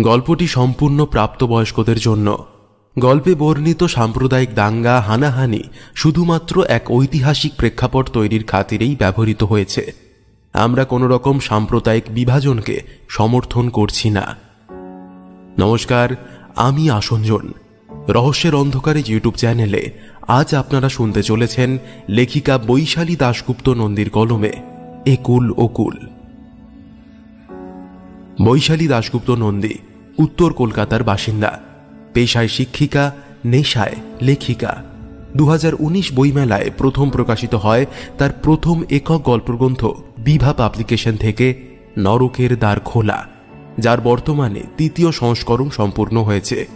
গল্পটি সম্পূর্ণ প্রাপ্তবয়স্কদের জন্য। গল্পে বর্ণিত সাম্প্রদায়িক দাঙ্গা, হানাহানি শুধুমাত্র এক ঐতিহাসিক প্রেক্ষাপট তৈরির খাতিরেই ব্যবহৃত হয়েছে। আমরা কোনো রকম সাম্প্রদায়িক বিভাজনকে সমর্থন করছি না। নমস্কার, আমি আসঞ্জন। রহস্যের অন্ধকারে ইউটিউব চ্যানেলে আজ আপনারা শুনতে চলেছেন লেখিকা বৈশালী দাশগুপ্ত নন্দীর কলমে, একুল ওকুল। বৈশালী দাশগুপ্ত নন্দী উত্তর কলকাতার বাসিন্দা। পেশায় শিক্ষিকা, নেশায় লেখিকা। দু হাজার উনিশ বইমেলায় প্রথম প্রকাশিত হয় তার প্রথম একক গল্পগ্রন্থ বিভা পাবলিকেশন থেকে নরকের দ্বার খোলা, যার বর্তমানে তৃতীয় সংস্করণ সম্পূর্ণ হয়েছে।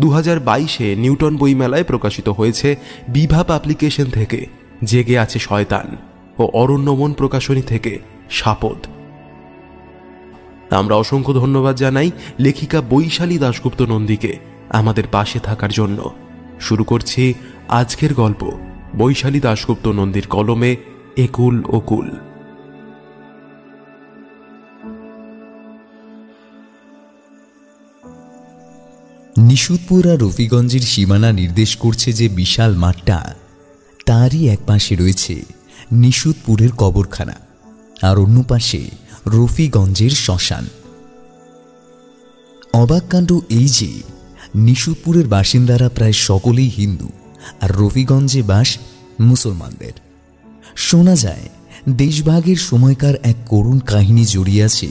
দু হাজার বাইশে নিউটন বইমেলায় প্রকাশিত হয়েছে বিভা পাবলিকেশন থেকে, জেগে আছে শয়তান ও অরণ্যমন প্রকাশনী থেকে সাপদ। আমরা অসংখ্য ধন্যবাদ জানাই লেখিকা বৈশালী দাশগুপ্ত নন্দীকে আমাদের পাশে থাকার জন্য। শুরু করছি আজকের গল্প বৈশালী দাশগুপ্ত নন্দীর কলমে একুল ওকুল নিশুতপুর আর রফিগঞ্জের সীমানা নির্দেশ করছে যে বিশাল মাঠটা তারই এক পাশে রয়েছে নিশুদপুরের কবরখানা। আর অন্য পাশে রফিগঞ্জের শ্মশান। অবাক কাণ্ড এই যে, নিশুপুরের বাসিন্দারা প্রায় সকলেই হিন্দু আর রফিগঞ্জে বাস মুসলমানদের। শোনা যায়, দেশভাগের সময়কার এক করুণ কাহিনী জড়িয়ে আছে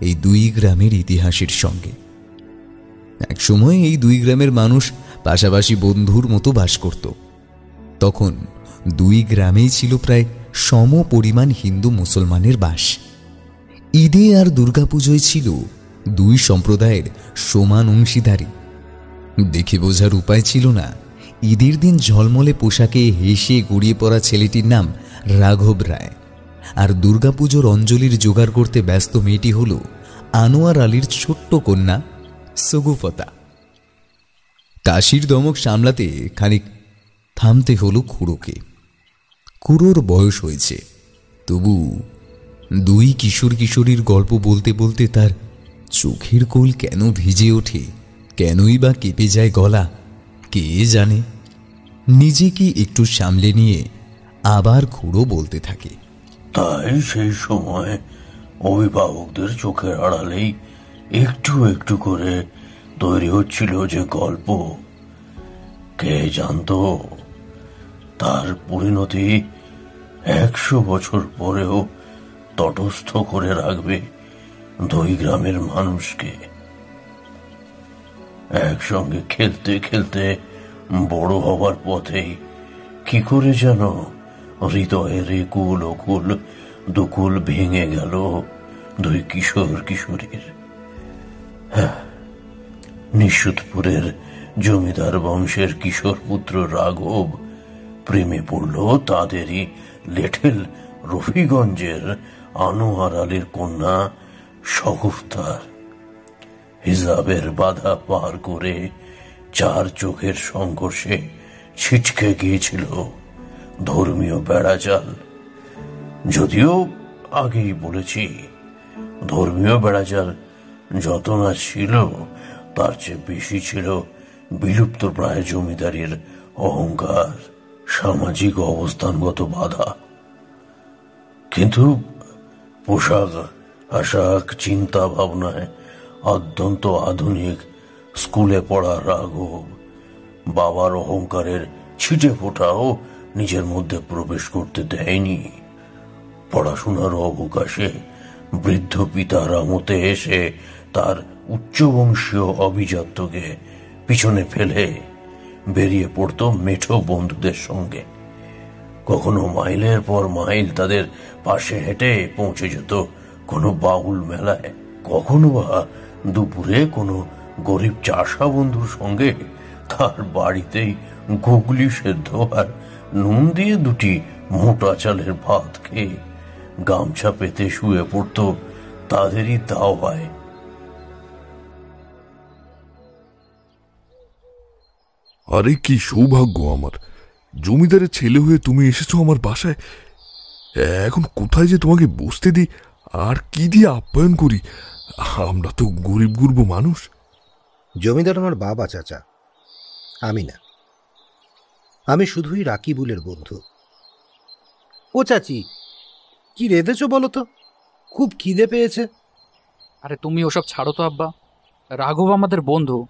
এই দুই গ্রামের ইতিহাসের সঙ্গে। এক সময় এই দুই গ্রামের মানুষ পাশাপাশি বন্ধুর মতো বাস করত। তখন দুই গ্রামেই ছিল প্রায় সম পরিমাণ হিন্দু মুসলমানের বাস। ঈদে আর দুর্গাপুজোয় ছিল দুই সম্প্রদায়ের সমান অংশীদারি। দেখে বোঝার উপায় ছিল না, ঈদের দিন ঝলমলে পোশাকে হেসে গড়িয়ে পড়া ছেলেটির নাম রাঘব রায়। আর দুর্গাপুজোর অঞ্জলির জোগাড় করতে ব্যস্ত মেয়েটি হল আনোয়ার আলীর ছোট্ট কন্যা সগুফতা। কাশির দমক সামলাতে খানিক থামতে হলো খুড়োকে। খুড়োর বয়স হয়েছে, তবু দুই কিশোর কিশোরীর গল্প বলতে বলতে তার চোখের কোল কেন ভিজে ওঠে? কেনই বা কেঁপে যায় গলা? কে জানে? নিজেকে একটু সামলে নিয়ে আবার খুঁড়ো বলতে থাকে। তাই সেই সময় অভিভাবকদের চোখের আড়ালেই একটু একটু করে তৈরি হচ্ছিল যে গল্প। কে জানতো? তার পরিণতি একশো বছর পরেও তটস্থ করে রাখবে দুই গ্রামের মানুষকে। একসঙ্গে খেলতে খেলতে বড় হবার পথেই কি করে যেন হৃদয়ের একুল ওকুল দুকুল ভেঙে গেল দুই কিশোর কিশোরীর। হ্যাঁ, নিশুতপুরের জমিদার বংশের কিশোর পুত্র রাঘব প্রেমে পড়ল তাদেরই লেঠেল রফিগঞ্জের আনোয়ার আলীর কন্যা শগুফতার হিজাবের বাধা পার করে চার চোখের সংঘর্ষে ছিটকে গিয়েছিল ধর্মীয় বেড়াজাল যদিও আগেই বলেছি, ধর্মীয় বেড়াজাল যত না ছিল, তার চেয়ে বেশি ছিল বিলুপ্ত প্রায় জমিদারির অহংকার, সামাজিক অবস্থানগত বাধা। কিন্তু পোশাক, আশাক, চিন্তা ভাবনায় অত্যন্ত আধুনিক স্কুলে পড়া রাঘব। বাবার অহংকারের ছিটে ফোটাও নিজের মধ্যে প্রবেশ করতে দেয়নি। পড়াশোনার অবকাশে বৃদ্ধ পিতার আমতে এসে তার উচ্চবংশীয় অভিজাত্যকে পিছনে ফেলে বেরিয়ে পড়তো মেঠো বন্ধুদের সঙ্গে। কখনো মাইলের পর মাইল তাদের পাশে হেঁটে পৌঁছে যেত কোনো বাউল মেলায়। কখনো বা দুপুরে কোনো গরিব চাষা বন্ধুর সঙ্গে তার বাড়িতেই গুগলি সেদ্ধ আর নুন দিয়ে দুটি মোটা চালের ভাত খেয়ে গামছা পেতে শুয়ে পড়তো তাদেরই দাওয়ায়। আরে কি সৌভাগ্য আমার। জমিদারের ছেলে হয়ে তুমি এসেছ আমার বাসায়। এখন কোথায় যে তোমাকে বসতে দিই? আর কি দিয়ে আপ্যায়ন করি? আমরা তো গরিব গুরব মানুষ। জমিদার আমার বাবা চাচা। আমি না। আমি শুধুই রাকিবুলের বন্ধু। ও চাচি কি রেঁধেছ বলো তো? খুব খিদে পেয়েছে। আরে তুমি ওসব ছাড়ো তো আব্বা। রাঘব আমাদের বন্ধু।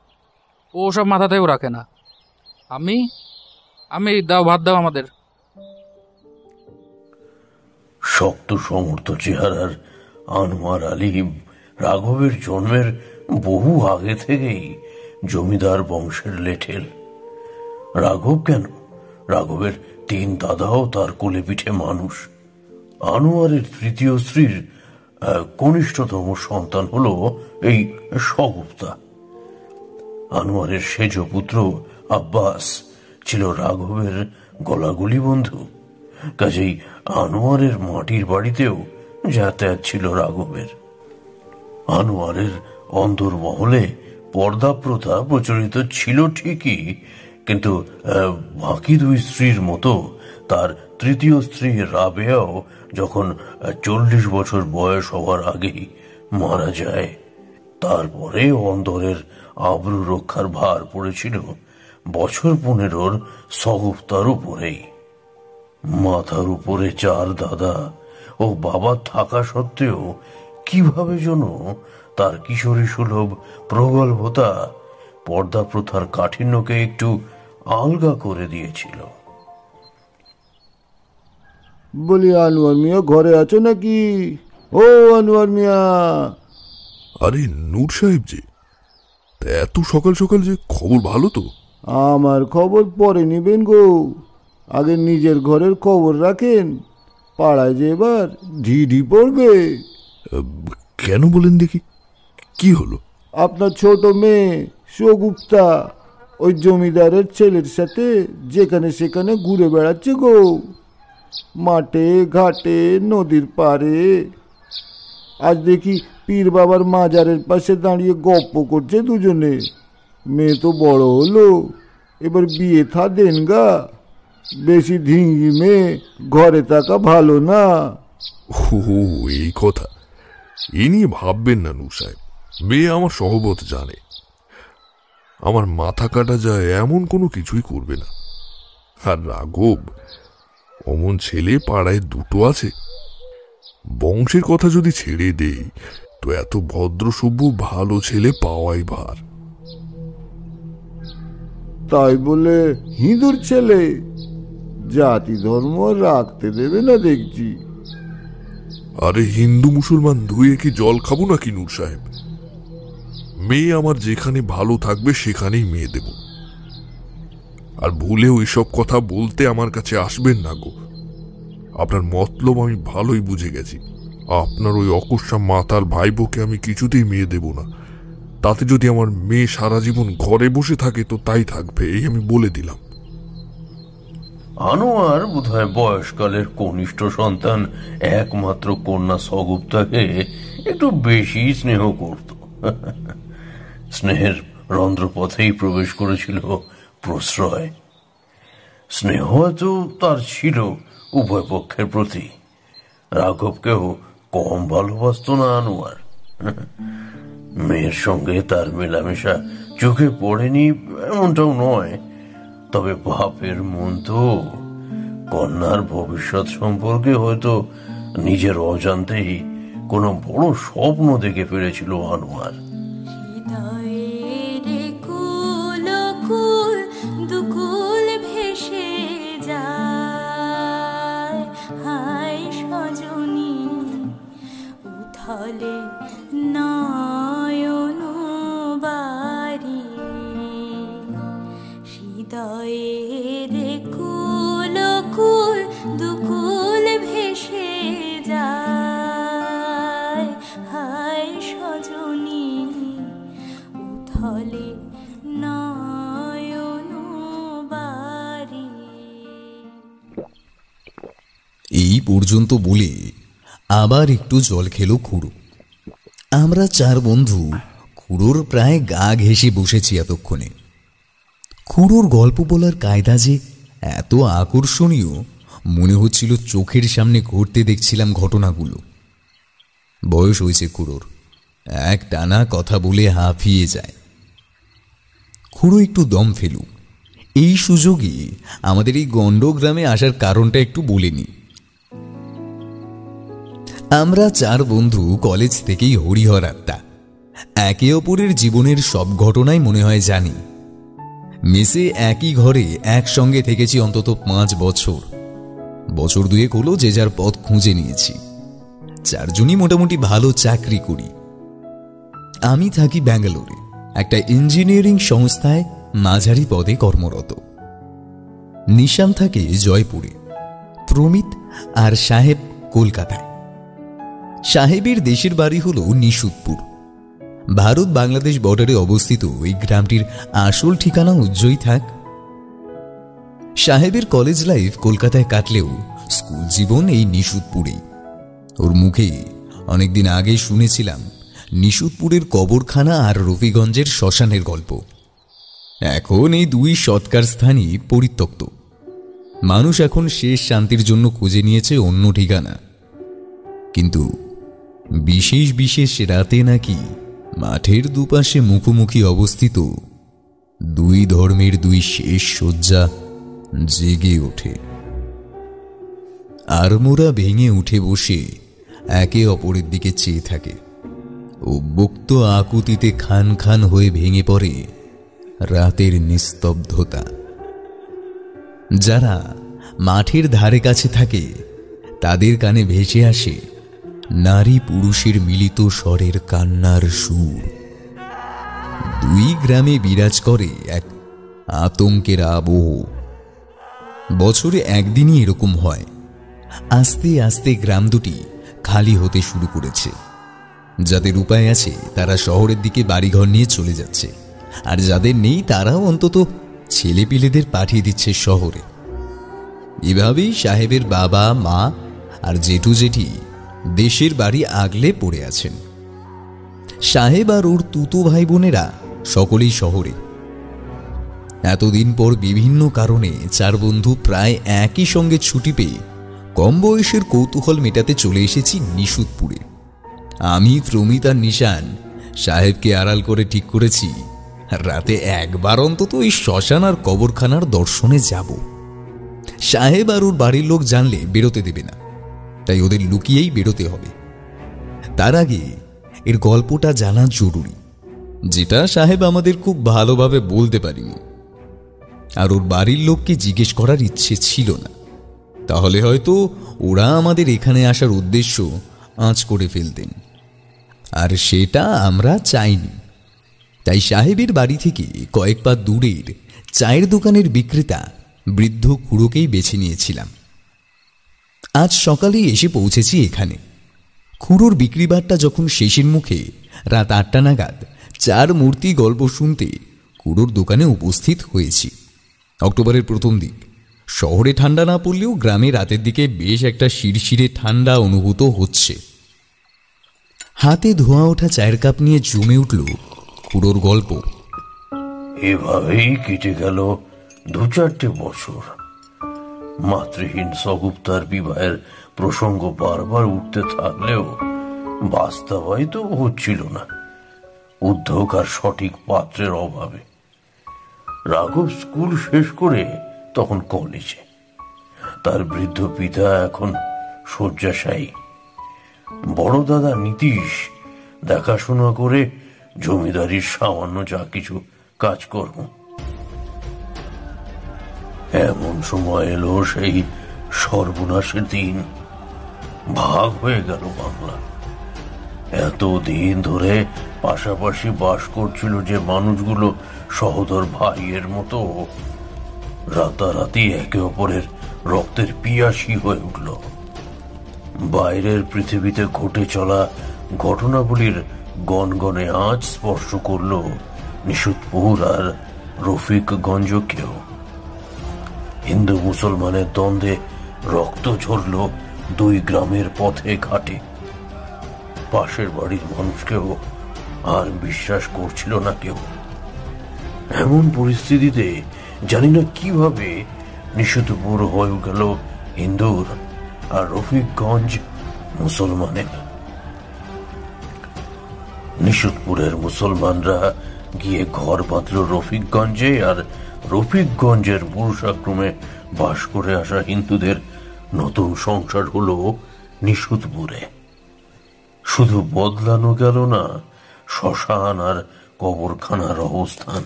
ও ওসব মাথাতেও রাখে না। আমি আমি দাও ভাত দাও আমাদের। শক্ত সমর্থ চেহারার আনোয়ার আলী রাঘবের জন্মের বহু আগে থেকেই জমিদার বংশের লেঠেল রাঘব কেন? রাঘবের তিন দাদাও তার কোলে পিঠে মানুষ। আনোয়ারের তৃতীয় স্ত্রীর কনিষ্ঠতম সন্তান হলো এই সগুপ্তা। আনোয়ারের সেজ পুত্র আব্বাস ছিল রাঘবের গলাগুলি বন্ধু। কাজেই আনোয়ারের মাটির বাড়িতেও যাতায়াত ছিল রাঘবের। আনোয়ারের অন্দরমহলে পর্দা প্রথা প্রচলিত ছিল ঠিকই, কিন্তু বাকি দুই স্ত্রীর মতো তার তৃতীয় স্ত্রী রাবেয়াও যখন চল্লিশ বছর বয়স হওয়ার আগেই মারা যায়। তারপরে অন্দরের আবরু রক্ষার ভার পড়েছিল বছর পনেরোর সগুপ্তার উপরেই। মাথার উপরে চার দাদা। ও বাবা থাকা সত্ত্বেও কীভাবে যেন তার কিশোরী সুলভ প্রগল্ভতা পর্দা প্রথার কাঠিন্যকে একটু আলগা করে দিয়েছিল। বলি আনোয়ার মিয়া ঘরে আছো নাকি? ও আনোয়ার মিয়া। আরে নূর সাহেব যে তা এত সকাল সকাল যে খবর ভালো তো। আমার খবর পরে নিবেন গো। আগে নিজের ঘরের খবর রাখেন পাড়ায় যে এবার ঢিঢি পড়বে। কেন বলেন দেখি? কি হলো? আপনার ছোট মেয়ে সগুপ্তা ওই জমিদারের ছেলের সাথে যেখানে সেখানে ঘুরে বেড়াচ্ছে গো। মাঠে ঘাটে নদীর পাড়ে। আজ দেখি পীর বাবার মাজারের পাশে দাঁড়িয়ে গপ্প করছে দুজনে। মেয়ে তো বড় হলো এবার বিয়ে থা দেন গা। বেশি ধিঙ্গি মেয়ে ঘরে থাকা ভালো না। ও এই কথা। এ নিয়ে ভাববেন না নূর সাহেব মেয়ে আমার সহবত জানে। আমার মাথা কাটা যায় এমন কোনো কিছুই করবে না। আর রাঘব অমন ছেলে পাড়ায় দুটো আছে। বংশের কথা যদি ছেড়ে দেই তো এত ভদ্র সভ্য ভালো ছেলে পাওয়াই ভার। তাই বলে হিঁদুর ছেলে জাতি ধর্ম রাখতে দেবে না দেখছি। আরে হিন্দু মুসলমান ধুয়ে কি জল খাব নাকি নূর সাহেব? মেয়ে আমার যেখানে ভালো থাকবে সেখানেই মেয়ে দেব। আর ভুলেও এসব কথা বলতে আমার কাছে আসবেন না গো। আপনার মতলব আমি ভালোই বুঝে গেছি। আপনার ওই অকস্মা মাতাল ভাইবোকে আমি কিছুতেই মেয়ে দেব না। তাতে যদি আমার মেয়ে সারা জীবন ঘরে বসে থাকে তো তাই থাকবে, এই আমি বলে দিলাম। আনোয়ার বোধহয় বয়সকালের কনিষ্ঠ সন্তান, একমাত্র কন্যা সগুপ্তাকে একটু বেশি স্নেহ করত। স্নেহের রন্ধ্রপথেই প্রবেশ করেছিল প্রশ্রয়। স্নেহ তো তার ছিল উভয় পক্ষের প্রতি। রাঘবকেও কম ভালোবাসত না আনোয়ার। মেয়ের সঙ্গে তার মেলামেশা চোখে পড়েনি, এমনটাও নয় তবে বাপের মন তো কন্যার ভবিষ্যৎ সম্পর্কে হয়তো নিজের অজান্তেই কোনো বড় স্বপ্ন দেখে ফেলেছিল আনোয়ার হৃদয়ের কুল কুল ভেসে যায়। হায় সজনী, উথলে এই পর্যন্ত বলে আবার একটু জল খেলো খুড়ো। আমরা চার বন্ধু, খুড়োর প্রায় গা ঘেঁষে বসেছি এতক্ষণে। খুড়োর গল্প বলার কায়দা যে এত আকর্ষণীয়, মনে হচ্ছিল চোখের সামনে ঘটতে দেখছিলাম ঘটনাগুলো। বয়স হয়েছে খুড়োর। এক টানা কথা বলে হাঁফিয়ে যায়। খুড়ো একটু দম ফেলুক এই সুযোগে আমাদের এই গণ্ডগ্রামে আসার কারণটা একটু বলে নি। আমরা চার বন্ধু কলেজ থেকেই হরিহর আত্মা। একে অপরের জীবনের সব ঘটনাই মনে হয় জানি। মেসে একই ঘরে একসঙ্গে থেকেছি অন্তত পাঁচ বছর। বছর দুয়েক হলো যে যার পথ খুঁজে নিয়েছি। চারজনই মোটামুটি ভালো চাকরি করি। আমি থাকি ব্যাঙ্গালোরে, একটা ইঞ্জিনিয়ারিং সংস্থায় মাঝারি পদে কর্মরত। নিশান থাকে জয়পুরে, প্রমিত আর সাহেব কলকাতায়। সাহেবের দেশের বাড়ি হল নিশুতপুর। ভারত বাংলাদেশ বর্ডারে অবস্থিত এই গ্রামটির আসল ঠিকানা উজ্জয়ী থাক। সাহেবের কলেজ লাইফ কলকাতায় কাটলেও স্কুল জীবন এই নিশুতপুরেই ওর মুখে অনেকদিন আগে শুনেছিলাম নিশুদপুরের কবরখানা আর রফিগঞ্জের শ্মশানের গল্প। এখন এই দুই সৎকার স্থানই পরিত্যক্ত। মানুষ এখন শেষ শান্তির জন্য খুঁজে নিয়েছে অন্য ঠিকানা। কিন্তু বিশেষ বিশেষ রাতে নাকি মাঠের দুপাশে মুখোমুখি অবস্থিত দুই ধর্মের দুই শেষ শয্যা জেগে ওঠে। আরমোরা ভেঙে উঠে বসে একে অপরের দিকে চেয়ে থাকে। অভ্যক্ত আকুতিতে খান খান হয়ে ভেঙে পড়ে রাতের নিস্তব্ধতা। যারা মাঠের ধারে কাছে থাকে, তাদের কানে ভেসে আসে নারী পুরুষের মিলিত স্বরের কান্নার সুর। দুই গ্রামে বিরাজ করে এক আতঙ্কের আবহ। বছরে একদিনই এরকম হয়। আস্তে আস্তে গ্রাম দুটি খালি হতে শুরু করেছে। যাদের উপায় আছে, তারা শহরের দিকে বাড়িঘর নিয়ে চলে যাচ্ছে। আর যাদের নেই, তারাও অন্তত ছেলেপিলেদের পাঠিয়ে দিচ্ছে শহরে। এভাবেই সাহেবের বাবা, মা আর জেঠু জেঠি দেশের বাড়ি আগলে পড়ে আছেন। সাহেব আর ওর তুতো ভাই বোনেরা সকলেই শহরে। এতদিন পর বিভিন্ন কারণে চার বন্ধু প্রায় একই সঙ্গে ছুটি পেয়ে কম বয়সের কৌতূহল মেটাতে চলে এসেছি নিশুতপুরে। আমি, প্রমিত নিশান সাহেবকে আড়াল করে ঠিক করেছি, রাতে একবার অন্তত ওই শ্মশান আর কবরখানার দর্শনে যাব। সাহেব আর ওর বাড়ির লোক জানলে বেরোতে দেবে না। তাই ওদের লুকিয়েই বেরোতে হবে। তার আগে এর গল্পটা জানা জরুরি, যেটা সাহেব আমাদের খুব ভালোভাবে বলতে পারিনি। আর ওর বাড়ির লোককে জিজ্ঞেস করার ইচ্ছে ছিল না। তাহলে হয়তো ওরা আমাদের এখানে আসার উদ্দেশ্য আঁচ করে ফেলতেন। আর সেটা আমরা চাইনি। তাই সাহেবের বাড়ি থেকে কয়েক পা দূরের চায়ের দোকানের বিক্রেতা বৃদ্ধ খুড়োকেই বেছে নিয়েছিলাম। আজ সকালেই এসে পৌঁছেছি এখানে। খুড়োর বিক্রিবারটা যখন শেষের মুখে, রাত আটটা নাগাদ, চার মূর্তি গল্প শুনতে খুড়োর দোকানে উপস্থিত হয়েছি। অক্টোবরের প্রথম দিক। শহরে ঠান্ডা না পড়লেও গ্রামে রাতের দিকে বেশ একটা শিরশিরে ঠান্ডা অনুভূত হচ্ছে। হাতে ধোঁয়া ওঠা চায়ের কাপ নিয়ে জমে উঠল খুড়োর গল্প। এভাবেই কেটে গেল দু চারটে বছর। মাতৃহীন সগুপ্তার বিবাহের প্রসঙ্গ বারবার উঠতে থাকলেও বাস্তবায়িত হচ্ছিল না। উদ্যোগ আর সঠিক পাত্রের অভাবে। রাঘব স্কুল শেষ করে তখন কলেজে। তার বৃদ্ধ পিতা এখন শয্যাশায়ী। বড় দাদা নীতিশ দেখাশোনা করে জমিদারির সামান্য যা কিছু কাজকর্ম এমন সময় এলো সেই সর্বনাশের দিন। ভাগ হয়ে গেল বাংলা। এত দিন ধরে পাশাপাশি বাস করছিল যে মানুষগুলো সহদর ভাইয়ের মতো। রাতারাতি একে অপরের রক্তের পিয়াসী হয়ে উঠল। বাইরের পৃথিবীতে ঘটে চলা ঘটনাগুলির গনগনে আজ স্পর্শ করল নিশুতপুর আর রফিকগঞ্জকেও হিন্দু মুসলমানের দ্বন্দ্বে রক্ত ঝরল দুই গ্রামের পথে ঘাটে। পাশের বাড়ির মানুষকেও আর বিশ্বাস করছিল না কেউ। এমন পরিস্থিতিতে জানি না কীভাবে নিশুতপুর হয়ে গেল হিন্দুর আর রফিকগঞ্জ মুসলমানের। নিশুতপুরের মুসলমানরা গিয়ে ঘর বাঁধল রফিকগঞ্জে আর রফিকগঞ্জের পুরুষাক্রমে বাস করে আসা হিন্দুদের নতুন সংসার হল নিশুতপুরে শুধু বদলানো গেল না, শ্মশান আর কবরখানার অবস্থান।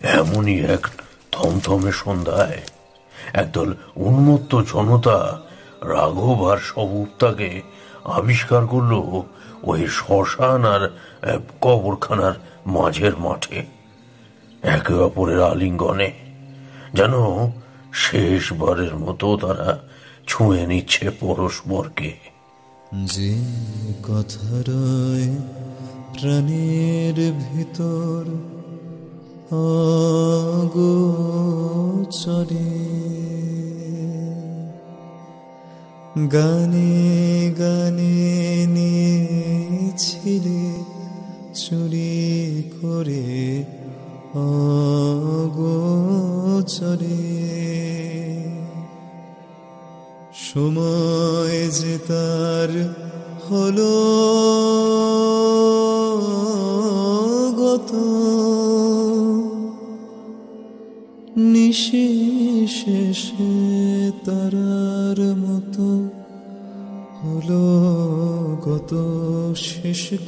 এমনই এক থমথমে সন্ধ্যায় একদল উন্মত্ত জনতা রাঘব আর সবুপ্তাকে আবিষ্কার করল ওই শ্মশান আর কবরখানার মাঝের মাঠে। একে অপরের আলিঙ্গনে। যেন শেষবারের মতো তারা ছুঁয়ে নিচ্ছে পরস্পরকে। যে কথা রয় প্রাণের ভিতর অগোচরে, গানে গানে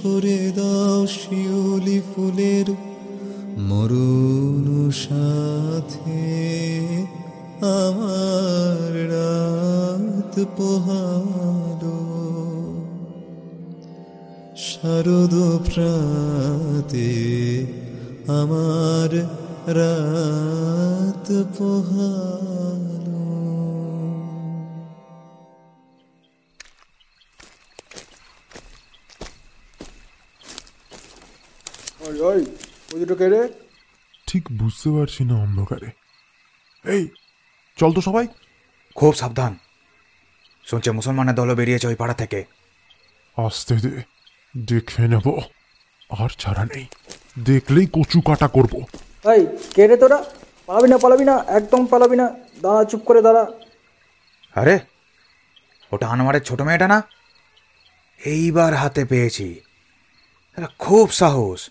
করে দাও শিউলি ফুলের মরুন সাথে। আমার রাত পোহালো। শারদ প্রাতে আমার রাত পোহালো। ওই দুটো কে রে ঠিক বুঝতে পারছি না অন্ধকারে। এই চল তো সবাই। খুব সাবধান। শুনছে মুসলমানের দলও বেরিয়েছে ওই পাড়া থেকে। আসতে দে দেখে নেব। আর ছাড়া নেই। দেখলেই কচু কাটা করব। এই কে রে তোরা? পালাবি না পালাবি না একদম পালাবি না। দাঁড়া চুপ করে দাঁড়া। আরে ওটা আনোয়ারের ছোট মেয়েটা না? এইবার হাতে পেয়েছি। খুব সাহস।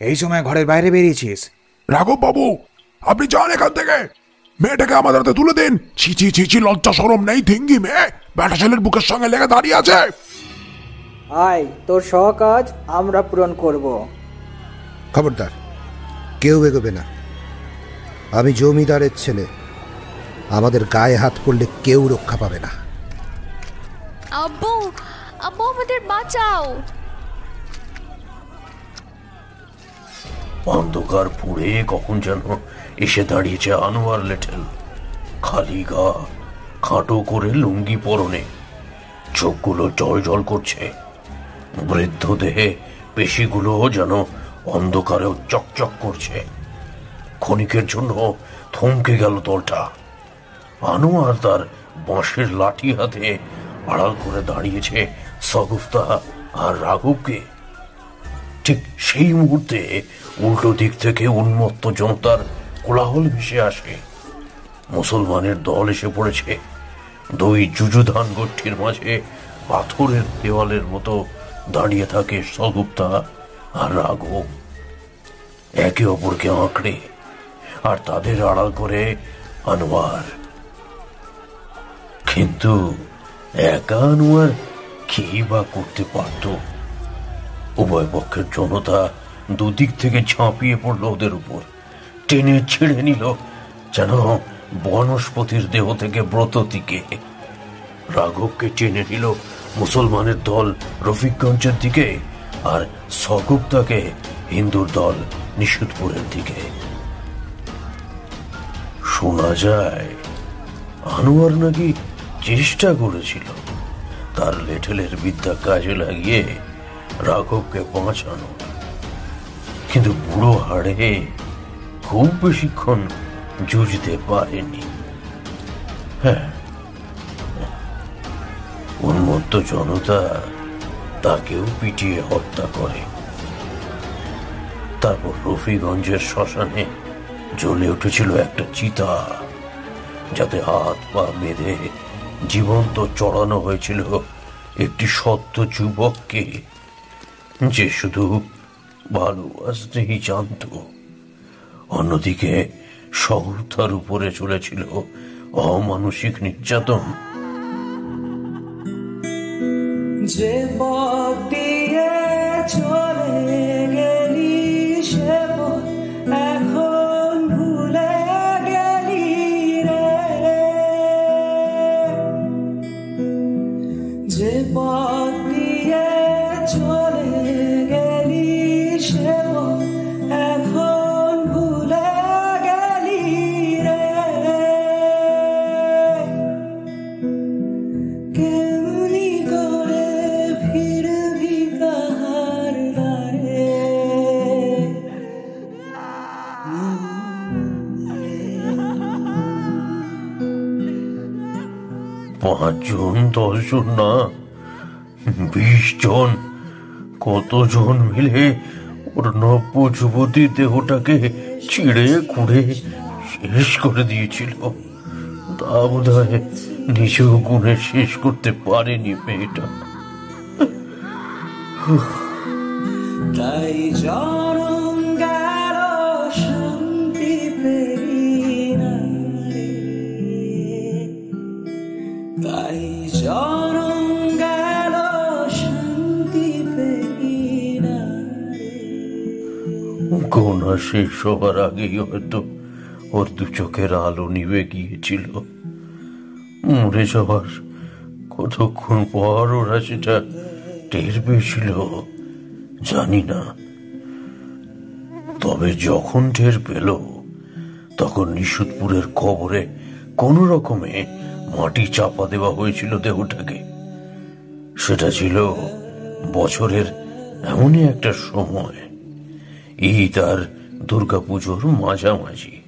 এই সময় ঘরের বাইরে বেরিয়েছিস। রাঘব বাবু আপনি যান এখান থেকে। মেয়েটাকে আমাদের হাতে তুলে দিন। ছি ছি ছি ছি লজ্জা সরম নেই থিঙ্গি মেয়ে। বেটা ছেলের বুকের সঙ্গে লেগে দাঁড়িয়ে আছে। আয় তোর শখ আমরা পূরণ করব। খবরদার কেউ এগোবে না। আমি জমিদারের ছেলে। আমাদের গায়ে হাত পড়লে কেউ রক্ষা পাবে না। আব্বু আব্বু আমাদের বাঁচাও। অন্ধকার পুড়ে কখন যেন এসে দাঁড়িয়েছে আনোয়ার লেটেল খালি গা, খাটো করে লুঙ্গি পরনে। চোখগুলো জল জল করছে। বৃদ্ধ দেহে পেশিগুলো যেন অন্ধকারেও চকচক করছে। ক্ষণিকের জন্য থমকে গেল দলটা। আনোয়ার তার বাঁশের লাঠি হাতে আড়াল করে দাঁড়িয়েছে সগুফতা আর রাঘবকে। ঠিক সেই মুহূর্তে উল্টো দিক থেকে উন্মত্ত জনতার কোলাহল ভেসে আসে। মুসলমানের দল এসে পড়েছে। দুই যুযুধান গোষ্ঠীর মাঝে পাথরের দেওয়ালের মতো দাঁড়িয়ে থাকে সগুপ্তা আর রাঘব। একে অপরকে আঁকড়ে আর তাদের আড়াল করে আনোয়ার। কিন্তু একা আনোয়ার কি বা করতে পারতো? উভয় পক্ষের জনতা দুদিক থেকে ঝাঁপিয়ে পড়ল ওদের উপর। টেনে ছিঁড়ে নিল যেন বনস্পতির দেহ থেকে ব্রততিকে রাঘবকে টেনে নিল মুসলমানের দল রফিকগঞ্জের দিকে আর সগুপ্তাকে হিন্দুর দল নিশুতপুরের দিকে। শোনা যায়, আনোয়ার নাকি চেষ্টা করেছিল তার লেঠেলের বিদ্যা কাজে লাগিয়ে রাঘবকে বাঁচানো। কিন্তু বুড়ো হাড়ে খুব বেশিক্ষণ জুঝতে পারেনি। হ্যাঁ উন্মত্ত জনতা তাকেও পিটিয়ে হত্যা করে। তারপর রফিগঞ্জের শ্মশানে জ্বলে উঠেছিল একটা চিতা, যাতে হাত পা বেঁধে জীবন্ত চড়ানো হয়েছিল একটি সত্য যুবককে। যে শুধু ভালোবাসতেই জানত অন্যদিকে সহতার উপরে চলেছিল অমানসিক নির্যাতন। যে পথ দিয়ে চলে পাঁচজন দশজন না? বিশ জন। কতজন মিলে ওর নব্য যুবতী দেহটাকে ছিঁড়ে খুঁড়ে শেষ করে দিয়েছিল। তা বোধ হয় নিজ গুণে শেষ করতে পারেনি মেয়েটা। তাই জনম গোনা শেষ হওয়ার আগেই হয়তো ওর দু চোখের আলো নিভে গিয়েছিল। মরে যাওয়ার কতক্ষণ পর ওরা সেটা টের পেয়েছিল, জানি না। তবে যখন টের পেল, তখন নিশুদপুরের কবরে কোনো রকমে মাটি চাপা দেওয়া হয়েছিল দেহটাকে। সেটা ছিল বছরের এমনই একটা সময়। ঈদ আর দুর্গাপুজোর মাঝামাঝি।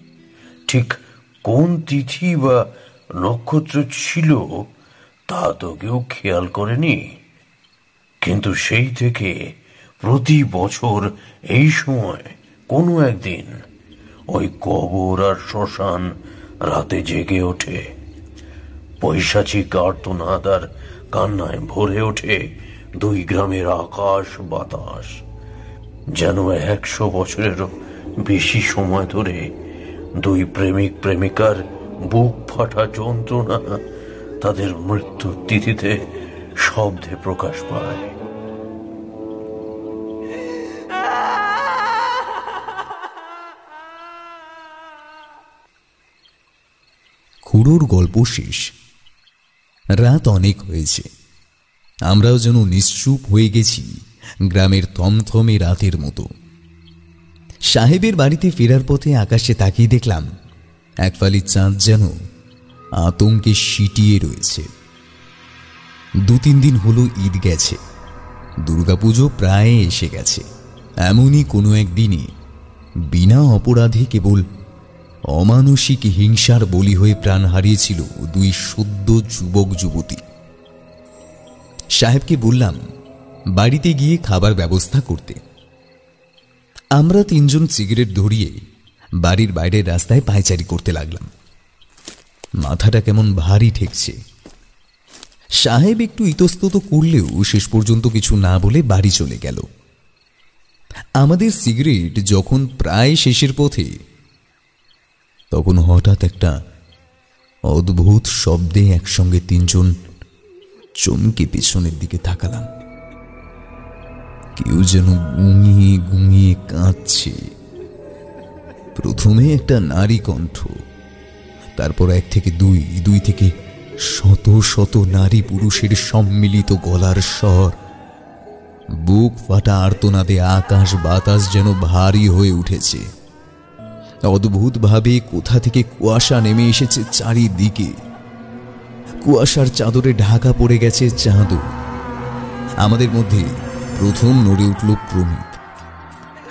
ঠিক কোন তিথি বা নক্ষত্র ছিল, তা তো কেউ খেয়াল করেনি। কিন্তু সেই থেকে প্রতি বছর এই সময় কোনো একদিন ওই কবর আর শ্মশান রাতে জেগে ওঠে। পৈশাচিক আর্তনাদ আর কান্নায় ভরে ওঠে দুই গ্রামের আকাশ বাতাস। যেন একশো বছরেরও বেশি সময় ধরে দুই প্রেমিক প্রেমিকার বুক ফাটা যন্ত্রণা তাদের মৃত্যুর তিথিতে শব্দে প্রকাশ পায়। খুড়োর গল্প শেষ। রাত অনেক হয়েছে। আমরাও যেন নিশ্চুপ হয়ে গেছি। গ্রামের থমথমে রাতের মতো। সাহেবের বাড়িতে ফেরার পথে আকাশে তাকিয়ে দেখলাম এক ফালি চাঁদ যেন আতঙ্কে সিটিয়ে রয়েছে। দু তিন দিন হলো ঈদ গেছে, দুর্গাপুজো প্রায় এসে গেছে। এমনই কোনো একদিনে বিনা অপরাধে কেবল অমানসিক হিংসার বলি হয়ে প্রাণ হারিয়েছিল দুই সদ্য যুবক যুবতী সাহেবকে বললাম বাড়িতে গিয়ে খাবার ব্যবস্থা করতে। আমরা তিনজন সিগারেট ধরিয়ে বাড়ির বাইরের রাস্তায় পায়চারি করতে লাগলাম। মাথাটা কেমন ভারী ঠেকছে। সাহেব একটু ইতস্তত করলেও শেষ পর্যন্ত কিছু না বলে বাড়ি চলে গেল। আমাদের সিগারেট যখন প্রায় শেষের পথে, তখন হঠাৎ একটা অদ্ভুত শব্দে একসঙ্গে তিনজন চমকে পেছনের দিকে তাকালাম। কেউ যেন গুঙিয়ে গুঙিয়ে কাঁদছে। প্রথমে একটা নারী কণ্ঠ, তারপর এক থেকে দুই দুই থেকে শত শত নারী পুরুষের সম্মিলিত গলার স্বর। বুক ফাটা আর্তনাদে আকাশ বাতাস যেন ভারী হয়ে উঠেছে। অদ্ভুতভাবে কোথা থেকে কুয়াশা নেমে এসেছে চারিদিকে। কুয়াশার চাদরে ঢাকা পড়ে গেছে চাঁদও। আমাদের মধ্যে প্রথম নড়ে উঠল প্রমিত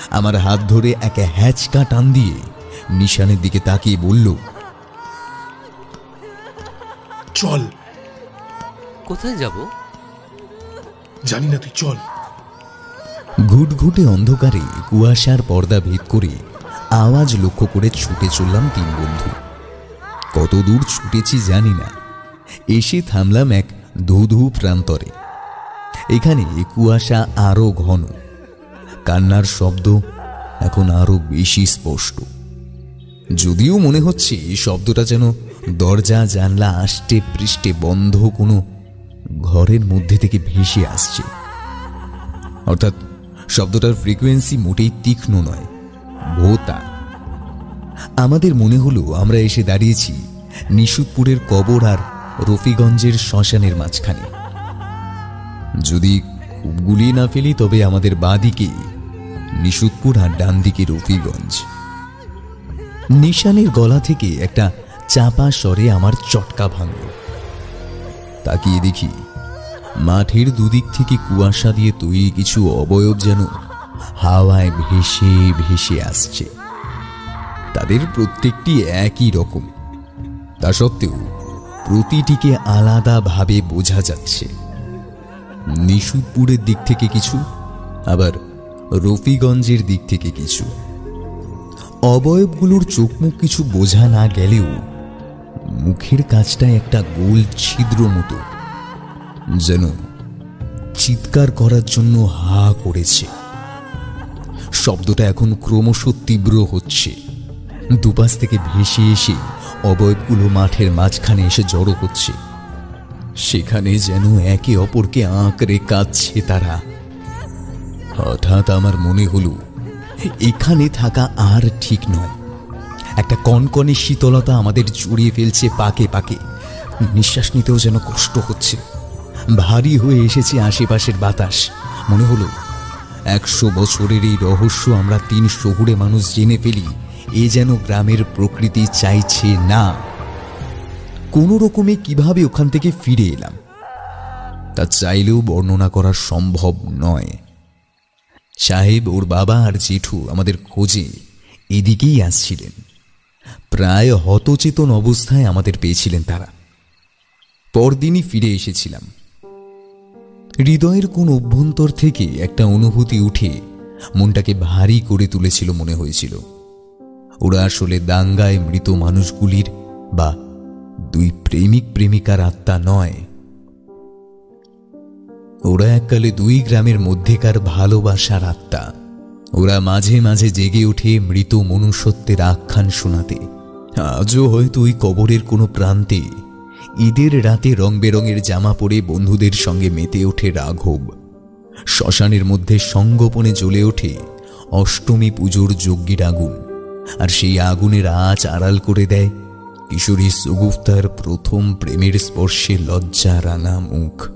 আমার হাত ধরে এক হ্যাচকা টান দিয়ে নিশানের দিকে তাকিয়ে বলল চল। কোথায় যাব? জানি না তুই চল। ঘুটঘুটে অন্ধকারে কুয়াশার পর্দা ভেদ করে আওয়াজ লক্ষ্য করে ছুটে চললাম তিন বন্ধু। কত দূর ছুটেছি জানি না। এসে থামলাম এক ধু ধু প্রান্তরে। এখানে কুয়াশা আরও ঘন। কান্নার শব্দ এখন আরও বেশি স্পষ্ট। যদিও মনে হচ্ছে শব্দটা যেন দরজা, জানলা, আষ্টে পৃষ্ঠে বন্ধ কোনো ঘরের মধ্যে থেকে ভেসে আসছে। অর্থাৎ শব্দটার ফ্রিকোয়েন্সি মোটেই তীক্ষ্ণ নয়, ভোতা। আমাদের মনে হলো আমরা এসে দাঁড়িয়েছি নিশুতপুরের কবর আর রফিগঞ্জের শ্মশানের মাঝখানে। যদি খুব গুলিয়ে না ফেলি, তবে আমাদের বাঁ দিকে নিশুতপুর আর ডান দিকে রফিগঞ্জ। নিশানের গলা থেকে একটা চাপা স্বরে আমার চটকা ভাঙল। তাকিয়ে দেখি, মাঠের দুদিক থেকে কুয়াশা দিয়ে তৈরি কিছু অবয়ব যেন হাওয়ায় ভেসে ভেসে আসছে। তাদের প্রত্যেকটি একই রকম। তা সত্ত্বেও প্রতিটিকে আলাদাভাবে বোঝা যাচ্ছে। নিশুপুরের দিক থেকে কিছু, আবার রফিগঞ্জের দিক থেকে কিছু। অবয়বগুলোর চোখমুখ কিছু বোঝা না গেলেও মুখের কাজটায় একটা গোল ছিদ্র মতো যেন চিৎকার করার জন্য হা করেছে। শব্দটা এখন ক্রমশ তীব্র হচ্ছে। দুপাশ থেকে ভেসে এসে অবয়বগুলো মাঠের মাঝখানে এসে জড়ো হচ্ছে। সেখানে যেন একে অপরকে আঁকড়ে কাঁদছে তারা। হঠাৎ আমার মনে হলো, এখানে থাকা আর ঠিক নয়। একটা কনকনে শীতলতা আমাদের জড়িয়ে ফেলছে পাকে পাকে। নিঃশ্বাস নিতেও যেন কষ্ট হচ্ছে। ভারী হয়ে এসেছে আশেপাশের বাতাস। মনে হলো, একশো বছরের এই রহস্য আমরা তিন শহুরে মানুষ জেনে ফেলি, এ যেন গ্রামের প্রকৃতি চাইছে না। কোনো রকমে কীভাবে ওখান থেকে ফিরে এলাম, তা চাইলেও বর্ণনা করা সম্ভব নয়। সাহেব, ওর বাবা আর জেঠু আমাদের খোঁজে এদিকেই আসছিলেন। প্রায় হতচেতন অবস্থায় আমাদের পেয়েছিলেন তারা। পরদিনই ফিরে এসেছিলাম। হৃদয়ের কোন অভ্যন্তর থেকে একটা অনুভূতি উঠে মনটাকে ভারী করে তুলেছিল মনে হয়েছিল। ওরা আসলে দাঙ্গায় মৃত মানুষগুলির বা দুই প্রেমিক প্রেমিকার আত্মা নয়। ওরা এককালে দুই গ্রামের মধ্যেকার ভালোবাসার আত্মা। ওরা মাঝে মাঝে জেগে ওঠে মৃত মনুষ্যত্বের আখ্যান শোনাতে। আজও হয়তো ওই কবরের কোনো প্রান্তে ঈদের রাতে রং বেরঙের জামা পরে বন্ধুদের সঙ্গে মেতে ওঠে রাঘব। শ্মশানের মধ্যে সঙ্গোপনে জ্বলে ওঠে অষ্টমী পুজোর যজ্ঞের আগুন। আর সেই আগুনের আঁচ আড়াল করে দেয় কিশোরী সুগুপ্তার প্রথম প্রেমের স্পর্শে লজ্জা রাঙা মুখ।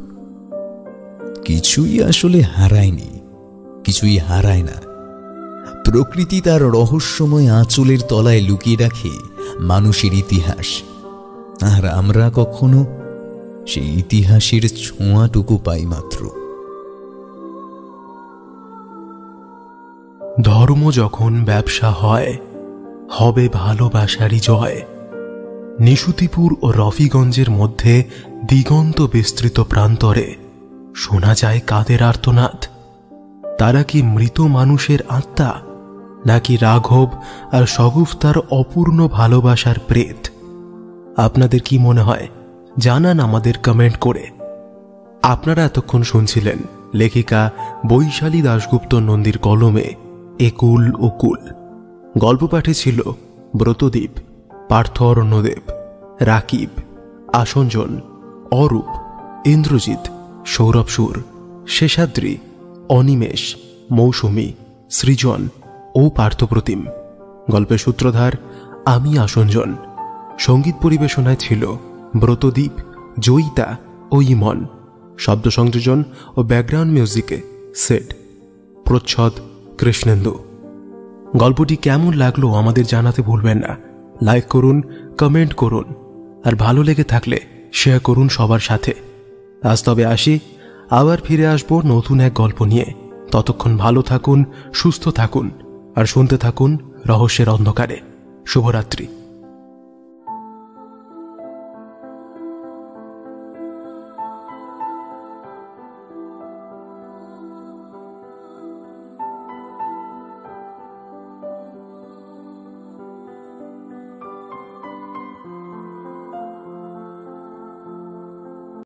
কিছুই আসলে হারায়নি, কিছুই হারায় না। প্রকৃতি তার রহস্যময় আঁচলের তলায় লুকিয়ে রাখে মানুষের ইতিহাস। আর আমরা কখনো সেই ইতিহাসের ছোঁয়াটুকু পাই মাত্র। ধর্ম যখন ব্যবসা হয়, হবে ভালোবাসারই জয়। নিশুতিপুর ও রফিগঞ্জের মধ্যে দিগন্ত বিস্তৃত প্রান্তরে শোনা যায় কাদের আর্তনাদ। তারা কি মৃত মানুষের আত্মা, নাকি রাঘব আর সগুফতার অপূর্ণ ভালোবাসার প্রেত? আপনাদের কি মনে হয়? জানান আমাদের কমেন্ট করে। আপনারা এতক্ষণ শুনছিলেন লেখিকা বৈশালী দাশগুপ্ত নন্দীর কলমে একুল ও কুল গল্প পাঠে ছিল ব্রতদ্বীপ পার্থ অরণ্যদেব রাকিব আসঞ্জন অরূপ, ইন্দ্রজিৎ, সৌরভ সুর, শেষাদ্রি, অনিমেষ, মৌসুমী, সৃজন ও পার্থপ্রতিম। গল্পের সূত্রধার, আমি আসঞ্জন সংগীত পরিবেশনায় ছিল ব্রতদ্বীপ জয়িতা ও ইমন। শব্দ সংযোজন ও ব্যাকগ্রাউন্ড মিউজিকে সেট। প্রচ্ছদ কৃষ্ণেন্দু। গল্পটি কেমন লাগল আমাদের জানাতে ভুলবেন না। লাইক করুন কমেন্ট করুন। আর ভালো লেগে থাকলে শেয়ার করুন সবার সাথে। আজ তবে আসি, আবার ফিরে আসব নতুন এক গল্প নিয়ে। ততক্ষণ ভালো থাকুন, সুস্থ থাকুন। আর শুনতে থাকুন রহস্যের অন্ধকারে। শুভরাত্রি।